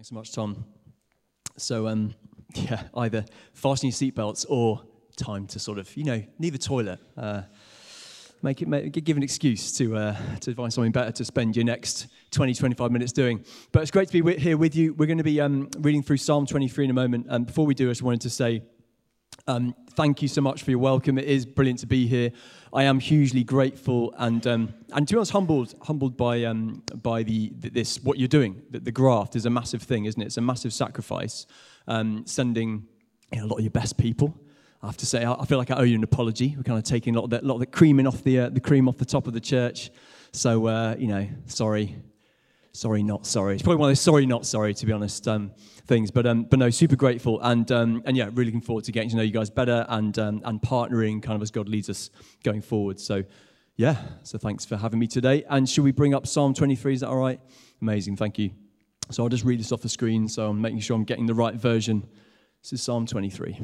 Thanks so much, Tom. So, um, yeah, either fasten your seatbelts or time to sort of, you know, need the toilet. Uh, make it, make, give an excuse to, uh, to find something better to spend your next 20, 25 minutes doing. But it's great to be here with you. We're going to be um, reading through Psalm 23 in a moment. And before we do, I just wanted to say um, thank you so much for your welcome. It is brilliant to be here. I am hugely grateful and, um, and to be honest, humbled, humbled by, um, by the, this, what you're doing. The, the, graft is a massive thing, isn't it? It's a massive sacrifice. Um, sending you know, a lot of your best people. I have to say, I feel like I owe you an apology. We're kind of taking a lot of the, lot of the creaming off the, uh, the cream off the top of the church. So, uh, you know, sorry. Sorry, not sorry. It's probably one of those sorry, not sorry, to be honest. Um, things. But, um, but no, super grateful. And, um, and yeah, really looking forward to getting to know you guys better and, um, and partnering kind of as God leads us going forward. So, yeah, so thanks for having me today. And should we bring up Psalm 23? Is that all right? Amazing, thank you. So I'll just read this off the screen so I'm making sure I'm getting the right version. This is Psalm 23.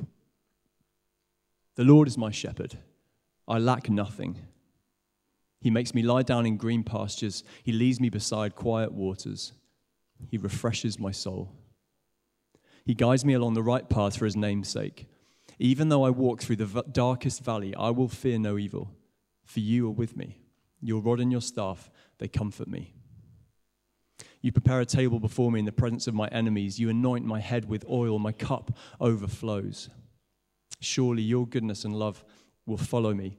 The Lord is my shepherd, I lack nothing. He makes me lie down in green pastures, He leads me beside quiet waters, He refreshes my soul. He guides me along the right path for his name's sake. Even though I walk through the darkest valley, I will fear no evil, for you are with me. Your rod and your staff, they comfort me. You prepare a table before me in the presence of my enemies. You anoint my head with oil, my cup overflows. Surely your goodness and love will follow me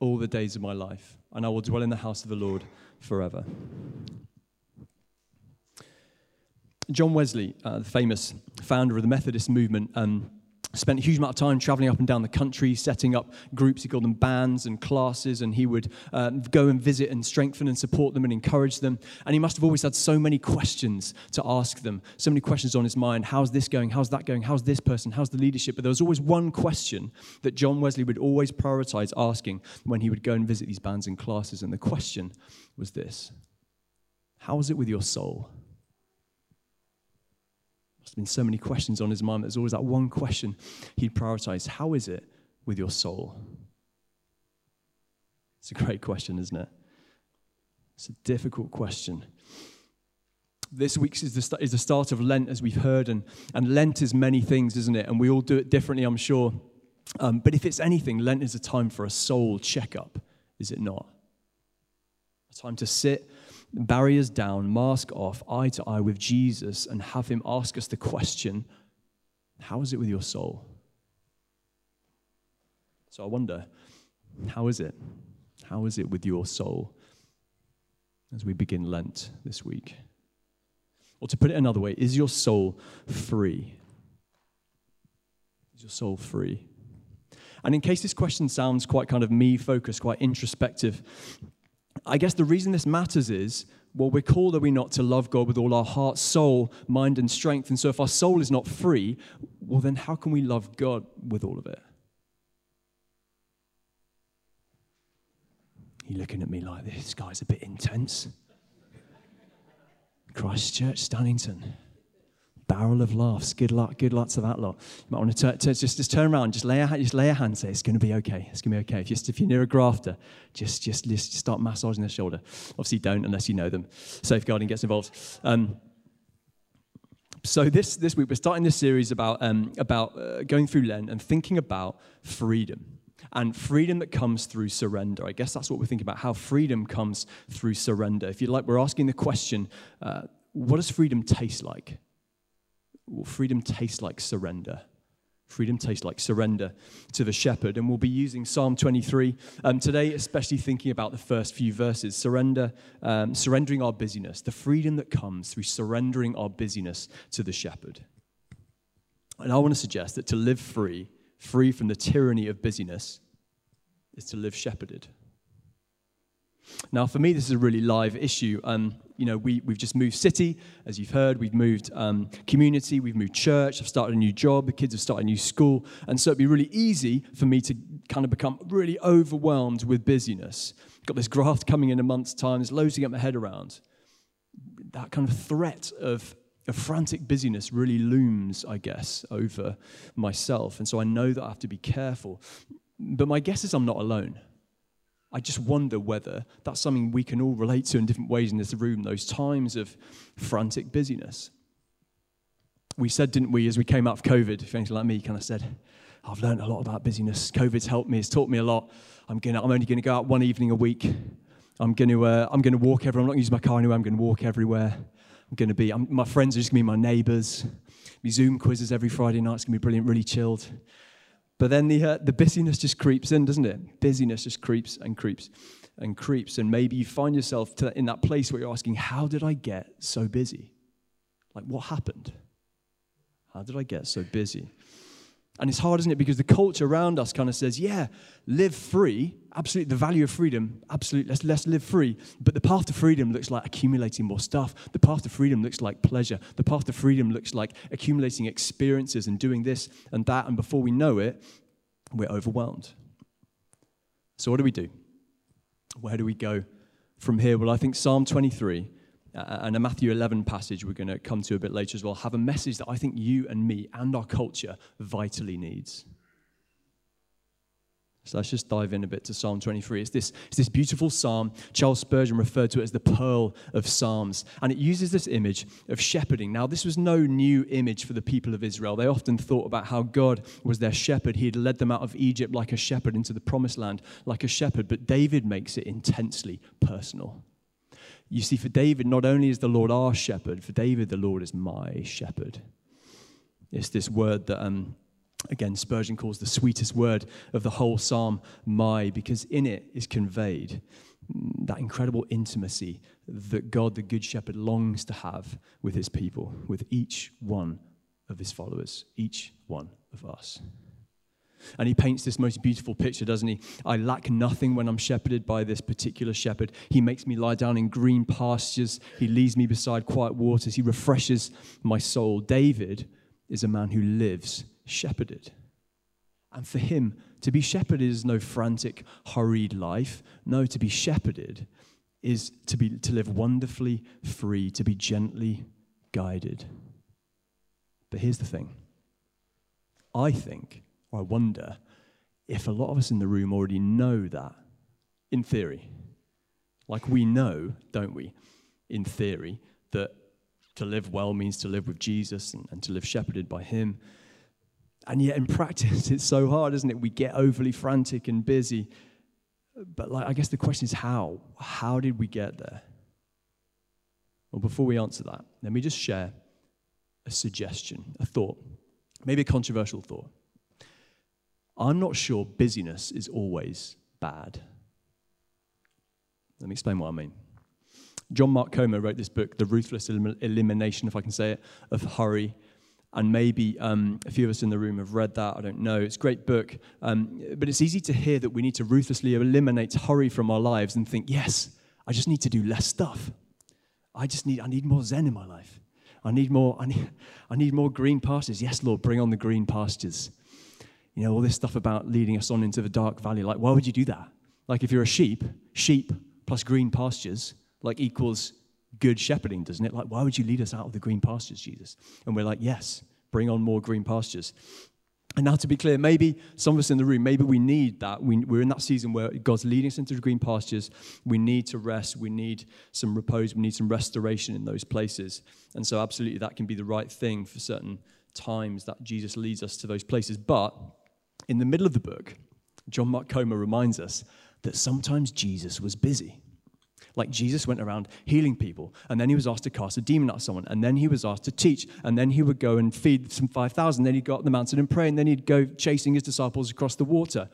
all the days of my life, and I will dwell in the house of the Lord forever. John Wesley, uh, the famous founder of the Methodist movement, um, spent a huge amount of time traveling up and down the country, setting up groups. He called them bands and classes, and he would uh, go and visit and strengthen and support them and encourage them. And he must have always had so many questions to ask them, so many questions on his mind. How's this going? How's that going? How's this person? How's the leadership? But there was always one question that John Wesley would always prioritize asking when he would go and visit these bands and classes. And the question was this How is it with your soul? There's been so many questions on his mind. There's always that one question he'd prioritize How is it with your soul? It's a great question, isn't it? It's a difficult question. This week is the, is the start of Lent, as we've heard, and, and Lent is many things, isn't it? And we all do it differently, I'm sure. Um, but if it's anything, Lent is a time for a soul checkup, is it not? A time to sit barriers down, mask off, eye to eye with Jesus, and have Him ask us the question How is it with your soul? So I wonder, how is it? How is it with your soul as we begin Lent this week? Or to put it another way, is your soul free? Is your soul free? And in case this question sounds quite kind of me focused, quite introspective, I guess the reason this matters is, well, we're called, are we not, to love God with all our heart, soul, mind, and strength. And so if our soul is not free, well, then how can we love God with all of it? You're looking at me like this guy's a bit intense. Christchurch, Stannington barrel of laughs. Good luck, good luck to that lot. You might want to, just, just turn around, just lay a, just lay a hand, say, it's going to be okay. It's going to be okay. If, just, if you're near a grafter, just, just, just start massaging their shoulder. Obviously, don't unless you know them. Safeguarding gets involved. Um, so this, this week, we're starting this series about, um, about uh, going through Lent and thinking about freedom and freedom that comes through surrender. I guess that's what we're thinking about, how freedom comes through surrender. If you like, we're asking the question, uh, what does freedom taste like? Well, freedom tastes like surrender. Freedom tastes like surrender to the shepherd. And we'll be using Psalm 23 um, today, especially thinking about the first few verses surrender, um, surrendering our busyness, the freedom that comes through surrendering our busyness to the shepherd. And I want to suggest that to live free, free from the tyranny of busyness, is to live shepherded. Now, for me, this is a really live issue. Um, you know, we, we've just moved city, as you've heard. We've moved um, community. We've moved church. I've started a new job. The kids have started a new school. And so it'd be really easy for me to kind of become really overwhelmed with busyness. Got this graft coming in a month's time. There's loads to get my head around. That kind of threat of, of frantic busyness really looms, I guess, over myself. And so I know that I have to be careful. But my guess is I'm not alone. I just wonder whether that's something we can all relate to in different ways in this room, those times of frantic busyness. we said, didn't we, as we came out of COVID, if anything like me kind of said, I've learned a lot about busyness. COVID's helped me, it's taught me a lot. I'm, gonna, I'm only going to go out one evening a week. I'm going to uh, I'm going to walk everywhere. I'm not going to use my car anywhere. I'm going to walk everywhere. I'm going to be, I'm, my friends are just going to be my neighbors. Be Zoom quizzes every Friday night. It's going to be brilliant, really chilled. But then the, uh, the busyness just creeps in, doesn't it? Busyness just creeps and creeps and creeps. And maybe you find yourself in that place where you're asking, How did I get so busy? Like, what happened? How did I get so busy? And it's hard, isn't it? Because the culture around us kind of says, yeah, live free. Absolutely, the value of freedom, absolutely, let's, let's live free. But the path to freedom looks like accumulating more stuff. The path to freedom looks like pleasure. The path to freedom looks like accumulating experiences and doing this and that. And before we know it, we're overwhelmed. So, what do we do? Where do we go from here? Well, I think Psalm 23 and a Matthew 11 passage we're going to come to a bit later as well, have a message that I think you and me and our culture vitally needs. So let's just dive in a bit to Psalm 23. It's this, it's this beautiful psalm. Charles Spurgeon referred to it as the pearl of psalms. And it uses this image of shepherding. Now, this was no new image for the people of Israel. They often thought about how God was their shepherd. He had led them out of Egypt like a shepherd into the promised land, like a shepherd. But David makes it intensely personal. You see, for David, not only is the Lord our shepherd, for David, the Lord is my shepherd. It's this word that, um, again, Spurgeon calls the sweetest word of the whole psalm, my, because in it is conveyed that incredible intimacy that God, the Good Shepherd, longs to have with his people, with each one of his followers, each one of us. And he paints this most beautiful picture, doesn't he? I lack nothing when I'm shepherded by this particular shepherd. He makes me lie down in green pastures. He leads me beside quiet waters. He refreshes my soul. David is a man who lives shepherded. And for him, to be shepherded is no frantic, hurried life. No, to be shepherded is to, be, to live wonderfully free, to be gently guided. But here's the thing I think I wonder if a lot of us in the room already know that in theory. Like we know, don't we, in theory, that to live well means to live with Jesus and, and to live shepherded by Him. And yet in practice, it's so hard, isn't it? We get overly frantic and busy. But like, I guess the question is how? How did we get there? Well, before we answer that, let me just share a suggestion, a thought, maybe a controversial thought. I'm not sure busyness is always bad. Let me explain what I mean. John Mark Comer wrote this book, The Ruthless Elim- Elimination, if I can say it, of hurry. And maybe um, a few of us in the room have read that. I don't know. It's a great book. Um, but it's easy to hear that we need to ruthlessly eliminate hurry from our lives and think, yes, I just need to do less stuff. I just need, I need more zen in my life. I need more, I need, I need more green pastures. Yes, Lord, bring on the green pastures you know, all this stuff about leading us on into the dark valley. Like, why would you do that? Like, if you're a sheep, sheep plus green pastures, like, equals good shepherding, doesn't it? Like, why would you lead us out of the green pastures, Jesus? And we're like, yes, bring on more green pastures. And now, to be clear, maybe some of us in the room, maybe we need that. We, are in that season where God's leading us into the green pastures. We need to rest. We need some repose. We need some restoration in those places. And so, absolutely, that can be the right thing for certain times that Jesus leads us to those places. But in the middle of the book, John Mark Comer reminds us that sometimes Jesus was busy. Like Jesus went around healing people, and then he was asked to cast a demon out of someone, and then he was asked to teach, and then he would go and feed some 5,000, then he'd go up the mountain and pray, and then he'd go chasing his disciples across the water.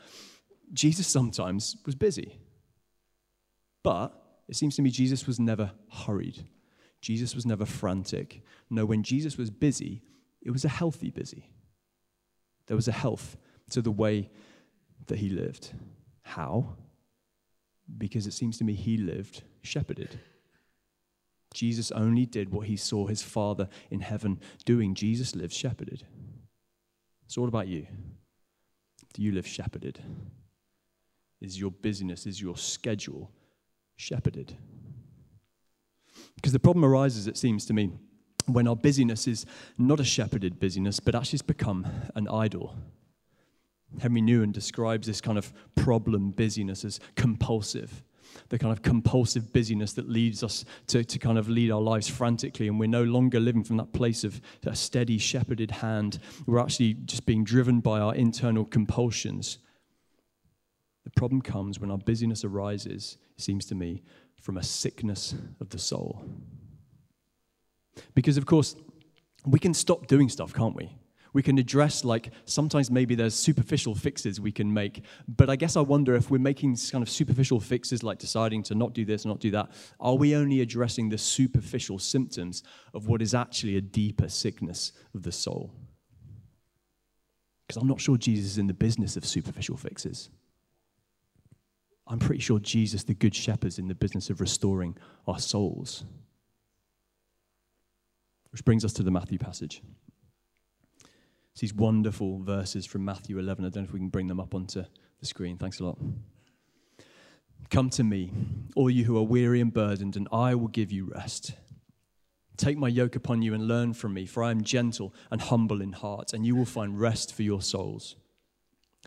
Jesus sometimes was busy. But it seems to me Jesus was never hurried. Jesus was never frantic. No, when Jesus was busy, it was a healthy busy. There was a health to the way that he lived. How? Because it seems to me he lived shepherded. Jesus only did what he saw his Father in heaven doing. Jesus lived shepherded. So, what about you? Do you live shepherded? Is your busyness, is your schedule shepherded? Because the problem arises, it seems to me, when our busyness is not a shepherded busyness, but actually has become an idol. Henry Nouwen describes this kind of problem busyness as compulsive. the kind of compulsive busyness that leads us to, to kind of lead our lives frantically, and we're no longer living from that place of a steady, shepherded hand. We're actually just being driven by our internal compulsions. The problem comes when our busyness arises, it seems to me, from a sickness of the soul. Because, of course, we can stop doing stuff, can't we? We can address, like, sometimes maybe there's superficial fixes we can make. But I guess I wonder if we're making kind of superficial fixes, like deciding to not do this, not do that, are we only addressing the superficial symptoms of what is actually a deeper sickness of the soul? Because I'm not sure Jesus is in the business of superficial fixes. I'm pretty sure Jesus, the Good Shepherd, is in the business of restoring our souls. Which brings us to the Matthew passage. It's these wonderful verses from Matthew 11. I don't know if we can bring them up onto the screen. Thanks a lot. Come to me, all you who are weary and burdened, and I will give you rest. Take my yoke upon you and learn from me, for I am gentle and humble in heart, and you will find rest for your souls.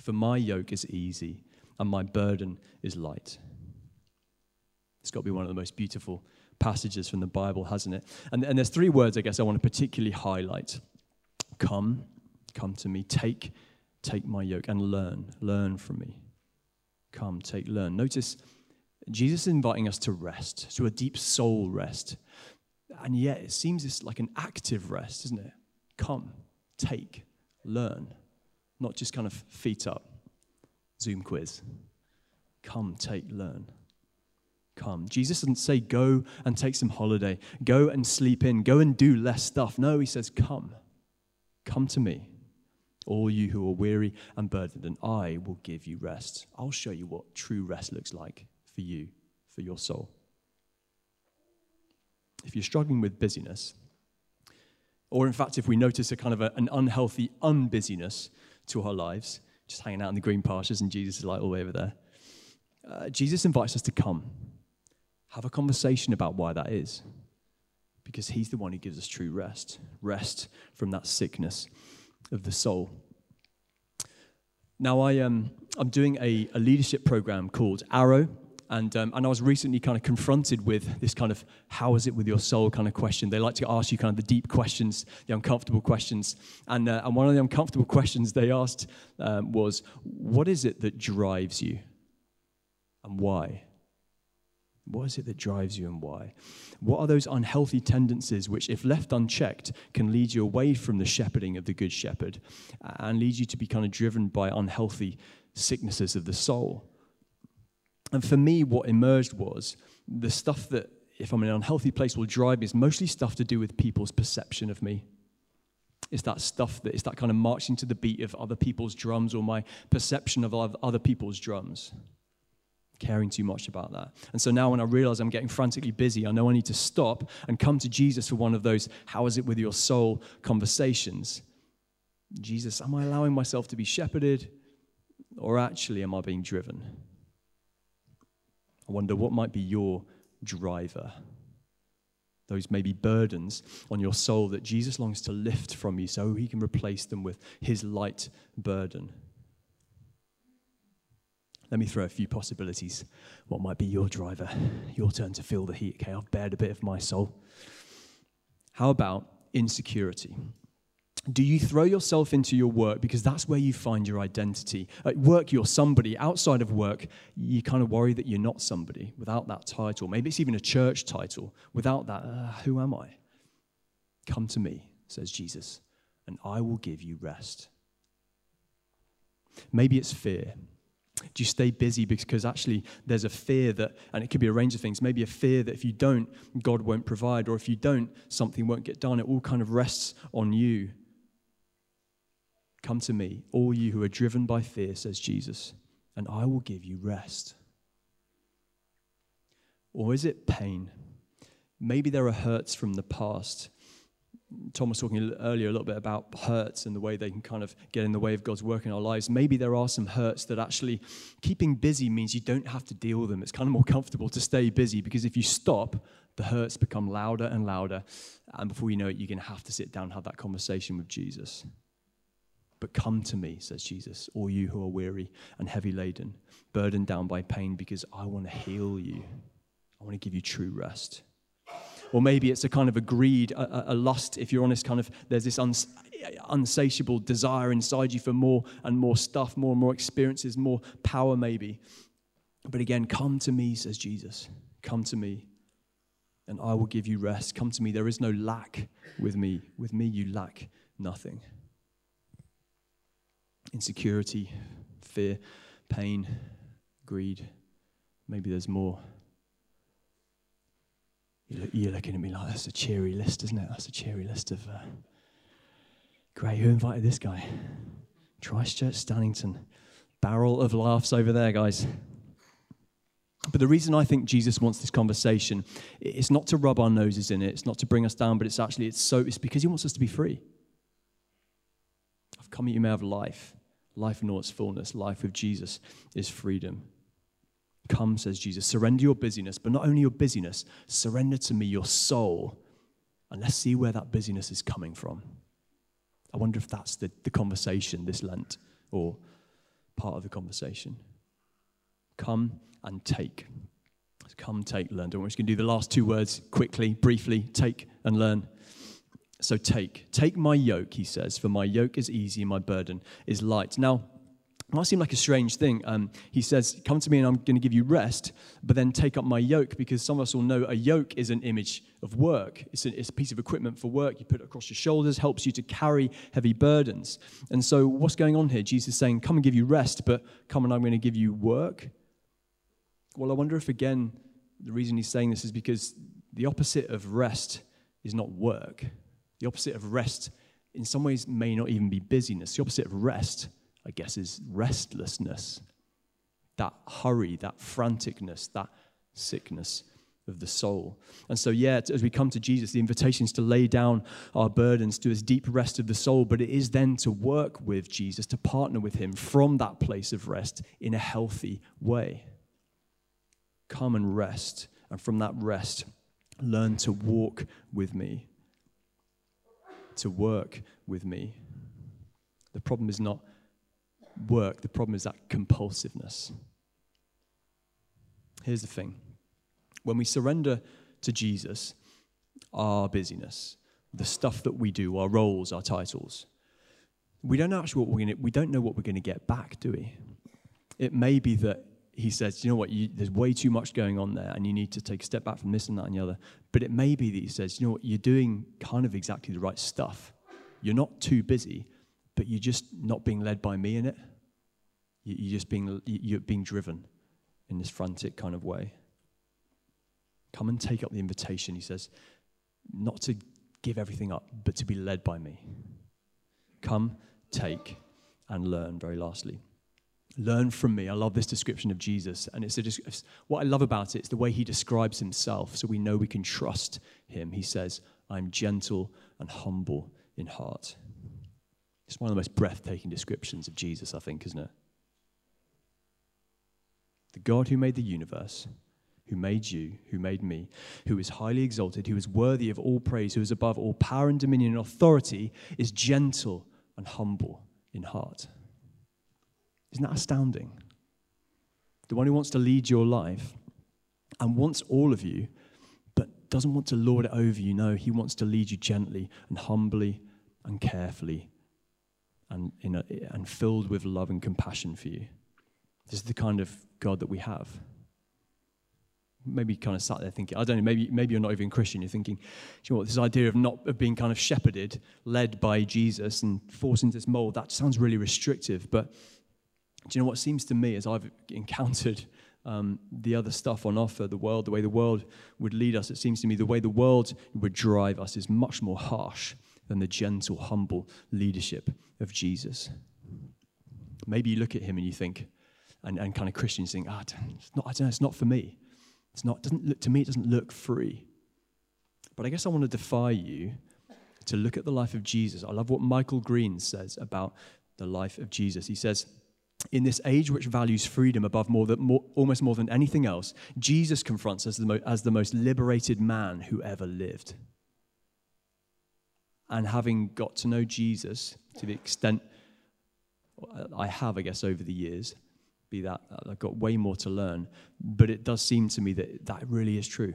For my yoke is easy and my burden is light. It's got to be one of the most beautiful passages from the Bible, hasn't it? And, and there's three words I guess I want to particularly highlight come, come to me, take, take my yoke, and learn, learn from me. Come, take, learn. Notice Jesus is inviting us to rest, to a deep soul rest. And yet it seems it's like an active rest, isn't it? Come, take, learn, not just kind of feet up. Zoom quiz. Come, take, learn come. Jesus doesn't say, go and take some holiday, go and sleep in, go and do less stuff. No, he says, come. Come to me, all you who are weary and burdened, and I will give you rest. I'll show you what true rest looks like for you, for your soul. If you're struggling with busyness, or in fact, if we notice a kind of a, an unhealthy unbusyness to our lives, just hanging out in the green pastures and Jesus is like all the way over there, uh, Jesus invites us to come have a conversation about why that is. Because he's the one who gives us true rest rest from that sickness of the soul. Now, I, um, I'm doing a, a leadership program called Arrow. And, um, and I was recently kind of confronted with this kind of how is it with your soul kind of question. They like to ask you kind of the deep questions, the uncomfortable questions. And, uh, and one of the uncomfortable questions they asked um, was, What is it that drives you? And why? What is it that drives you and why? What are those unhealthy tendencies which, if left unchecked, can lead you away from the shepherding of the Good Shepherd and lead you to be kind of driven by unhealthy sicknesses of the soul? And for me, what emerged was the stuff that, if I'm in an unhealthy place, will drive me is mostly stuff to do with people's perception of me. It's that stuff that is that kind of marching to the beat of other people's drums or my perception of other people's drums caring too much about that. And so now when I realize I'm getting frantically busy, I know I need to stop and come to Jesus for one of those, how is it with your soul conversations? Jesus, am I allowing myself to be shepherded or actually am I being driven? I wonder what might be your driver. Those maybe burdens on your soul that Jesus longs to lift from you so he can replace them with his light burden. Let me throw a few possibilities. What might be your driver? Your turn to feel the heat. Okay, I've bared a bit of my soul. How about insecurity? Do you throw yourself into your work because that's where you find your identity? At work, you're somebody. Outside of work, you kind of worry that you're not somebody without that title. Maybe it's even a church title. Without that, uh, who am I? Come to me, says Jesus, and I will give you rest. Maybe it's fear. Do you stay busy because actually there's a fear that, and it could be a range of things, maybe a fear that if you don't, God won't provide, or if you don't, something won't get done. It all kind of rests on you. Come to me, all you who are driven by fear, says Jesus, and I will give you rest. Or is it pain? Maybe there are hurts from the past Tom was talking earlier a little bit about hurts and the way they can kind of get in the way of God's work in our lives. Maybe there are some hurts that actually keeping busy means you don't have to deal with them. It's kind of more comfortable to stay busy because if you stop, the hurts become louder and louder. And before you know it, you're going to have to sit down and have that conversation with Jesus. But come to me, says Jesus, all you who are weary and heavy laden, burdened down by pain, because I want to heal you. I want to give you true rest. Or maybe it's a kind of a greed, a, a lust, if you're honest, kind of there's this uns, unsatiable desire inside you for more and more stuff, more and more experiences, more power, maybe. But again, come to me, says Jesus. Come to me, and I will give you rest. Come to me. There is no lack with me. With me, you lack nothing insecurity, fear, pain, greed. Maybe there's more. You're looking at me like that's a cheery list, isn't it? That's a cheery list of. Uh... Great. Who invited this guy? Christchurch, Stannington. Barrel of laughs over there, guys. But the reason I think Jesus wants this conversation, it's not to rub our noses in it, it's not to bring us down, but it's actually it's so it's because he wants us to be free. I've come that you may have life, life in all its fullness. Life with Jesus is freedom. Come, says Jesus, surrender your busyness, but not only your busyness, surrender to me your soul, and let's see where that busyness is coming from. I wonder if that's the, the conversation this Lent, or part of the conversation. Come and take. Come, take, learn. We're just going to do the last two words quickly, briefly. Take and learn. So take, take my yoke, he says, for my yoke is easy my burden is light. Now, might seem like a strange thing. Um, he says, Come to me and I'm going to give you rest, but then take up my yoke, because some of us will know a yoke is an image of work. It's a, it's a piece of equipment for work. You put it across your shoulders, helps you to carry heavy burdens. And so, what's going on here? Jesus is saying, Come and give you rest, but come and I'm going to give you work. Well, I wonder if, again, the reason he's saying this is because the opposite of rest is not work. The opposite of rest, in some ways, may not even be busyness. The opposite of rest, I guess, is restlessness. That hurry, that franticness, that sickness of the soul. And so, yeah, as we come to Jesus, the invitation is to lay down our burdens to his deep rest of the soul, but it is then to work with Jesus, to partner with him from that place of rest in a healthy way. Come and rest, and from that rest, learn to walk with me to work with me. The problem is not work, the problem is that compulsiveness. Here's the thing when we surrender to Jesus, our busyness, the stuff that we do, our roles, our titles, we don't actually what we're to, we don't know what we're going to get back, do we? It may be that he says, you know what, you, there's way too much going on there, and you need to take a step back from this and that and the other. But it may be that he says, you know what, you're doing kind of exactly the right stuff. You're not too busy, but you're just not being led by me in it. You're just being, you're being driven in this frantic kind of way. Come and take up the invitation, he says, not to give everything up, but to be led by me. Come, take, and learn, very lastly. Learn from me. I love this description of Jesus. And it's, a, it's what I love about it is the way he describes himself so we know we can trust him. He says, I'm gentle and humble in heart. It's one of the most breathtaking descriptions of Jesus, I think, isn't it? The God who made the universe, who made you, who made me, who is highly exalted, who is worthy of all praise, who is above all power and dominion and authority, is gentle and humble in heart. Isn't that astounding? The one who wants to lead your life and wants all of you, but doesn't want to lord it over you. No, he wants to lead you gently and humbly and carefully and, a, and filled with love and compassion for you. This is the kind of God that we have. Maybe you kind of sat there thinking, I don't know, maybe, maybe you're not even Christian. You're thinking, you know what, this idea of not of being kind of shepherded, led by Jesus and forced into this mold, that sounds really restrictive. But do you know what seems to me as I've encountered um, the other stuff on offer, the world, the way the world would lead us, it seems to me the way the world would drive us is much more harsh than the gentle, humble leadership of Jesus. Maybe you look at him and you think, and, and kind of Christians think, ah, it's not, I don't know, it's not for me. It's not, doesn't look, to me, it doesn't look free. But I guess I want to defy you to look at the life of Jesus. I love what Michael Green says about the life of Jesus. He says, in this age which values freedom above more than, more, almost more than anything else, Jesus confronts us as the, mo- as the most liberated man who ever lived. And having got to know Jesus to the extent I have, I guess, over the years. Be that I've got way more to learn, but it does seem to me that that really is true.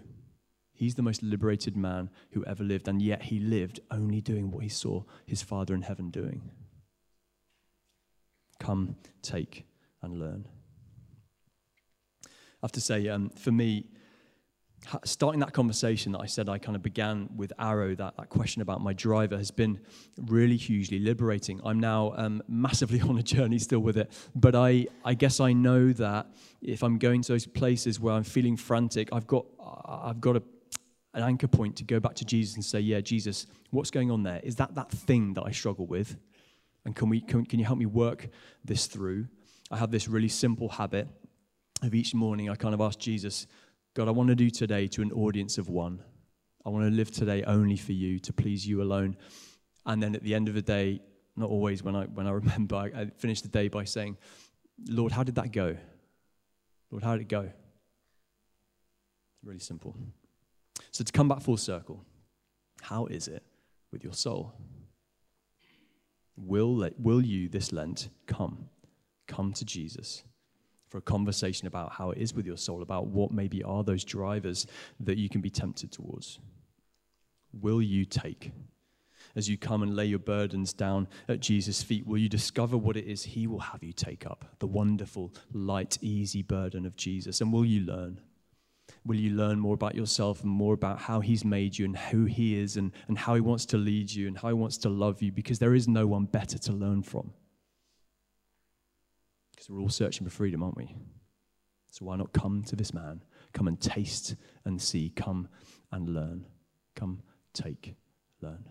He's the most liberated man who ever lived, and yet he lived only doing what he saw his Father in heaven doing. Come, take, and learn. I have to say, um, for me, starting that conversation that I said I kind of began with Arrow, that, that question about my driver, has been really hugely liberating. I'm now um, massively on a journey still with it, but I, I guess I know that if I'm going to those places where I'm feeling frantic, I've got, I've got a, an anchor point to go back to Jesus and say, Yeah, Jesus, what's going on there? Is that that thing that I struggle with? And can, we, can, can you help me work this through? I have this really simple habit of each morning, I kind of ask Jesus, God, I want to do today to an audience of one. I want to live today only for you, to please you alone. And then at the end of the day, not always when I, when I remember, I, I finish the day by saying, Lord, how did that go? Lord, how did it go? Really simple. So to come back full circle, how is it with your soul? Will, will you this Lent come? Come to Jesus for a conversation about how it is with your soul, about what maybe are those drivers that you can be tempted towards. Will you take? As you come and lay your burdens down at Jesus' feet, will you discover what it is He will have you take up? The wonderful, light, easy burden of Jesus. And will you learn? Will you learn more about yourself and more about how He's made you and who He is and, and how He wants to lead you and how He wants to love you? Because there is no one better to learn from. Because we're all searching for freedom, aren't we? So why not come to this man? Come and taste and see. Come and learn. Come, take, learn.